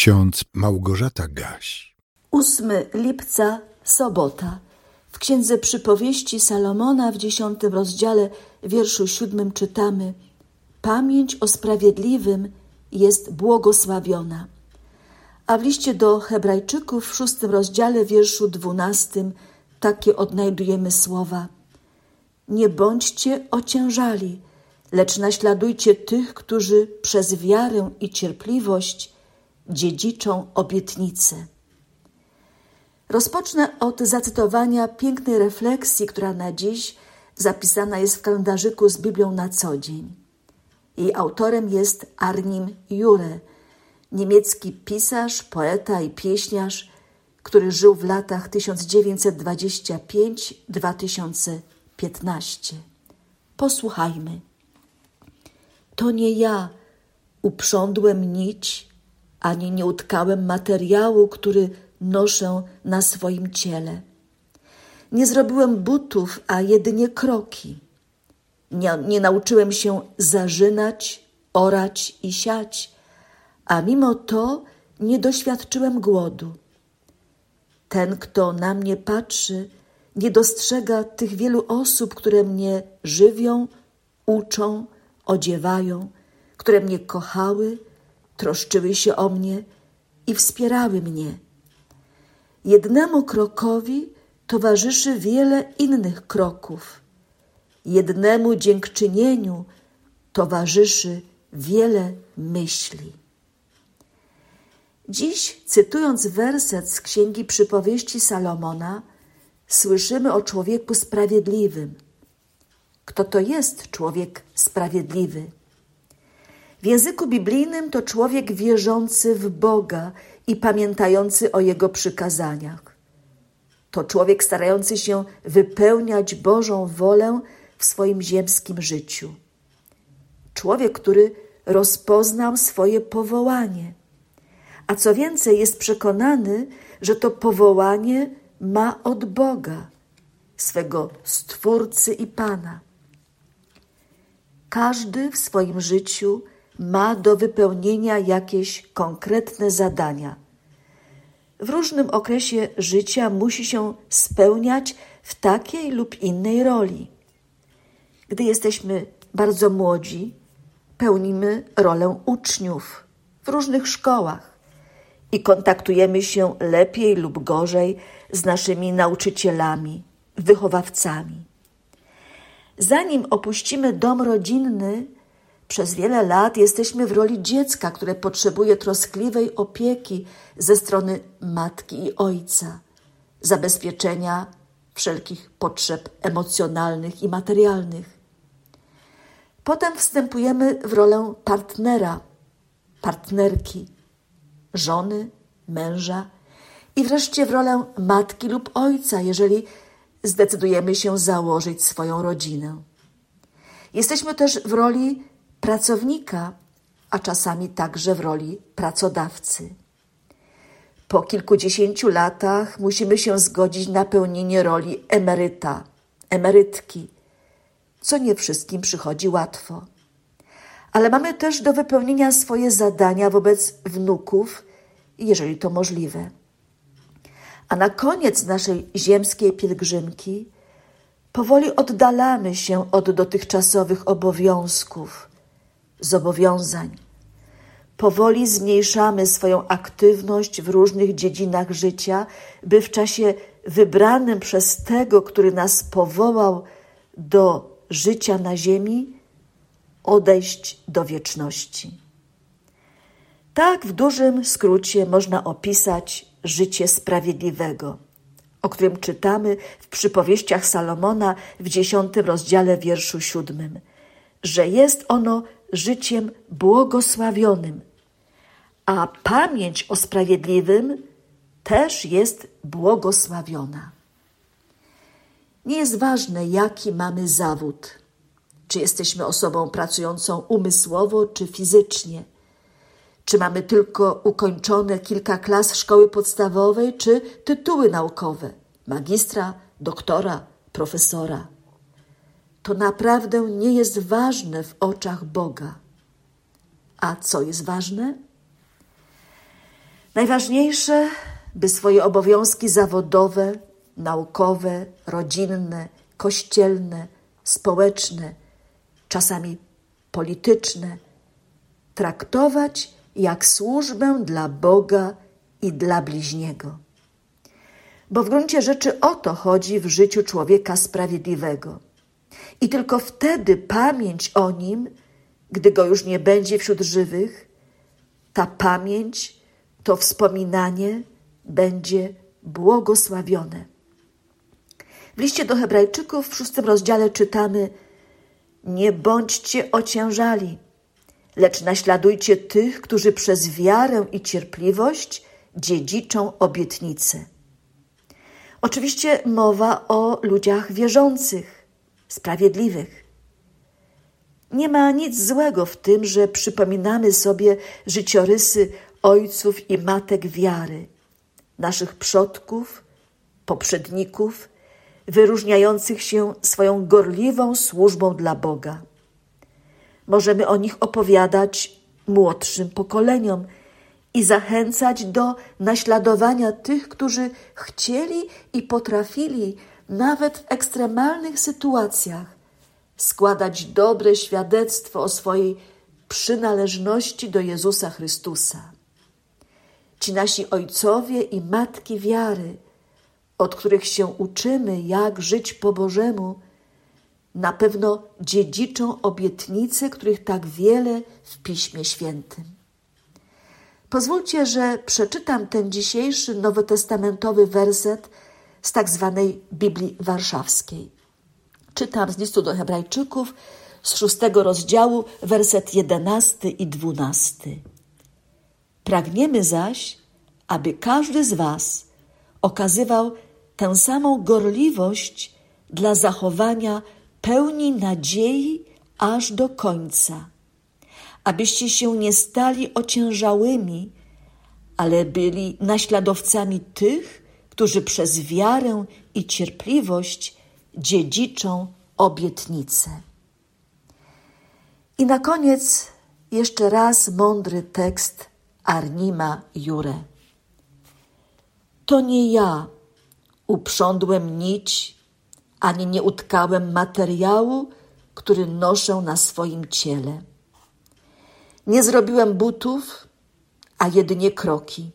ksiądz Małgorzata Gaś. 8 lipca, sobota. W księdze przypowieści Salomona w dziesiątym rozdziale, wierszu siódmym czytamy: Pamięć o sprawiedliwym jest błogosławiona. A w liście do Hebrajczyków w szóstym rozdziale, wierszu dwunastym, takie odnajdujemy słowa: Nie bądźcie ociężali, lecz naśladujcie tych, którzy przez wiarę i cierpliwość dziedziczą obietnicę. Rozpocznę od zacytowania pięknej refleksji, która na dziś zapisana jest w kalendarzyku z Biblią na co dzień. Jej autorem jest Arnim Jure, niemiecki pisarz, poeta i pieśniarz, który żył w latach 1925-2015. Posłuchajmy. To nie ja uprządłem nić, ani nie utkałem materiału, który noszę na swoim ciele. Nie zrobiłem butów, a jedynie kroki. Nie, nie nauczyłem się zarzynać, orać i siać, a mimo to nie doświadczyłem głodu. Ten, kto na mnie patrzy, nie dostrzega tych wielu osób, które mnie żywią, uczą, odziewają, które mnie kochały, troszczyły się o mnie i wspierały mnie. Jednemu krokowi towarzyszy wiele innych kroków. Jednemu dziękczynieniu towarzyszy wiele myśli. Dziś, cytując werset z Księgi Przypowieści Salomona, słyszymy o człowieku sprawiedliwym. Kto to jest człowiek sprawiedliwy? W języku biblijnym to człowiek wierzący w Boga i pamiętający o Jego przykazaniach. To człowiek starający się wypełniać Bożą wolę w swoim ziemskim życiu. Człowiek, który rozpoznał swoje powołanie, a co więcej, jest przekonany, że to powołanie ma od Boga, swego Stwórcy i Pana. Każdy w swoim życiu ma do wypełnienia jakieś konkretne zadania. W różnym okresie życia musi się spełniać w takiej lub innej roli. Gdy jesteśmy bardzo młodzi, pełnimy rolę uczniów w różnych szkołach i kontaktujemy się lepiej lub gorzej z naszymi nauczycielami, wychowawcami. Zanim opuścimy dom rodzinny, przez wiele lat jesteśmy w roli dziecka, które potrzebuje troskliwej opieki ze strony matki i ojca, zabezpieczenia wszelkich potrzeb emocjonalnych i materialnych. Potem wstępujemy w rolę partnera, partnerki, żony, męża i wreszcie w rolę matki lub ojca, jeżeli zdecydujemy się założyć swoją rodzinę. Jesteśmy też w roli pracownika, a czasami także w roli pracodawcy. Po kilkudziesięciu latach musimy się zgodzić na pełnienie roli emeryta, emerytki, co nie wszystkim przychodzi łatwo. Ale mamy też do wypełnienia swoje zadania wobec wnuków, jeżeli to możliwe. A na koniec naszej ziemskiej pielgrzymki powoli oddalamy się od dotychczasowych obowiązków, zobowiązań. Powoli zmniejszamy swoją aktywność w różnych dziedzinach życia, by w czasie wybranym przez tego, który nas powołał do życia na ziemi, odejść do wieczności. Tak w dużym skrócie można opisać życie sprawiedliwego, o którym czytamy w przypowieściach Salomona w dziesiątym rozdziale wierszu siódmym, że jest ono życiem błogosławionym, a pamięć o sprawiedliwym też jest błogosławiona. Nie jest ważne, jaki mamy zawód, czy jesteśmy osobą pracującą umysłowo czy fizycznie, czy mamy tylko ukończone kilka klas szkoły podstawowej, czy tytuły naukowe magistra, doktora, profesora to naprawdę nie jest ważne w oczach Boga. A co jest ważne? Najważniejsze, by swoje obowiązki zawodowe, naukowe, rodzinne, kościelne, społeczne, czasami polityczne, traktować jak służbę dla Boga i dla bliźniego. Bo w gruncie rzeczy o to chodzi w życiu człowieka sprawiedliwego. I tylko wtedy pamięć o nim, gdy go już nie będzie wśród żywych, ta pamięć, to wspominanie będzie błogosławione. W liście do Hebrajczyków w szóstym rozdziale czytamy: Nie bądźcie ociężali, lecz naśladujcie tych, którzy przez wiarę i cierpliwość dziedziczą obietnice. Oczywiście mowa o ludziach wierzących, sprawiedliwych. Nie ma nic złego w tym, że przypominamy sobie życiorysy ojców i matek wiary, naszych przodków, poprzedników, wyróżniających się swoją gorliwą służbą dla Boga. Możemy o nich opowiadać młodszym pokoleniom i zachęcać do naśladowania tych, którzy chcieli i potrafili nawet w ekstremalnych sytuacjach składać dobre świadectwo o swojej przynależności do Jezusa Chrystusa. Ci nasi ojcowie i matki wiary, od których się uczymy, jak żyć po Bożemu, na pewno dziedziczą obietnice, których tak wiele w Piśmie Świętym. Pozwólcie, że przeczytam ten dzisiejszy nowotestamentowy werset z tak zwanej Biblii Warszawskiej. Czytam z listu do Hebrajczyków z szóstego rozdziału, werset jedenasty i dwunasty. Pragniemy zaś, aby każdy z Was okazywał tę samą gorliwość dla zachowania pełni nadziei aż do końca, abyście się nie stali ociężałymi, ale byli naśladowcami tych, którzy przez wiarę i cierpliwość dziedziczą obietnicę. I na koniec jeszcze raz mądry tekst Arnima Jure. To nie ja uprządłem nić, ani nie utkałem materiału, który noszę na swoim ciele. Nie zrobiłem butów, a jedynie kroki.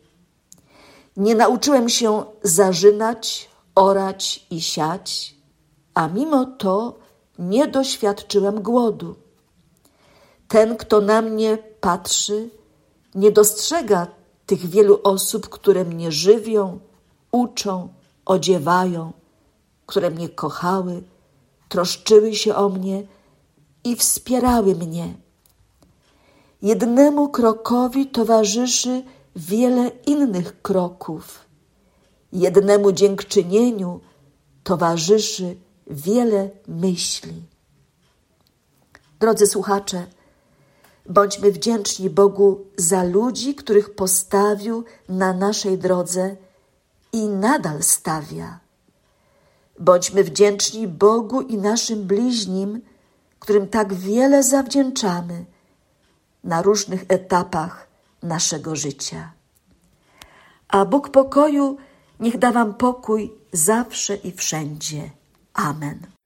Nie nauczyłem się zarzynać, orać i siać, a mimo to nie doświadczyłem głodu. Ten, kto na mnie patrzy, nie dostrzega tych wielu osób, które mnie żywią, uczą, odziewają, które mnie kochały, troszczyły się o mnie i wspierały mnie. Jednemu krokowi towarzyszy wiele innych kroków. Jednemu dziękczynieniu towarzyszy wiele myśli. Drodzy słuchacze, bądźmy wdzięczni Bogu za ludzi, których postawił na naszej drodze i nadal stawia. Bądźmy wdzięczni Bogu i naszym bliźnim, którym tak wiele zawdzięczamy na różnych etapach naszego życia. A Bóg pokoju niech da Wam pokój zawsze i wszędzie. Amen.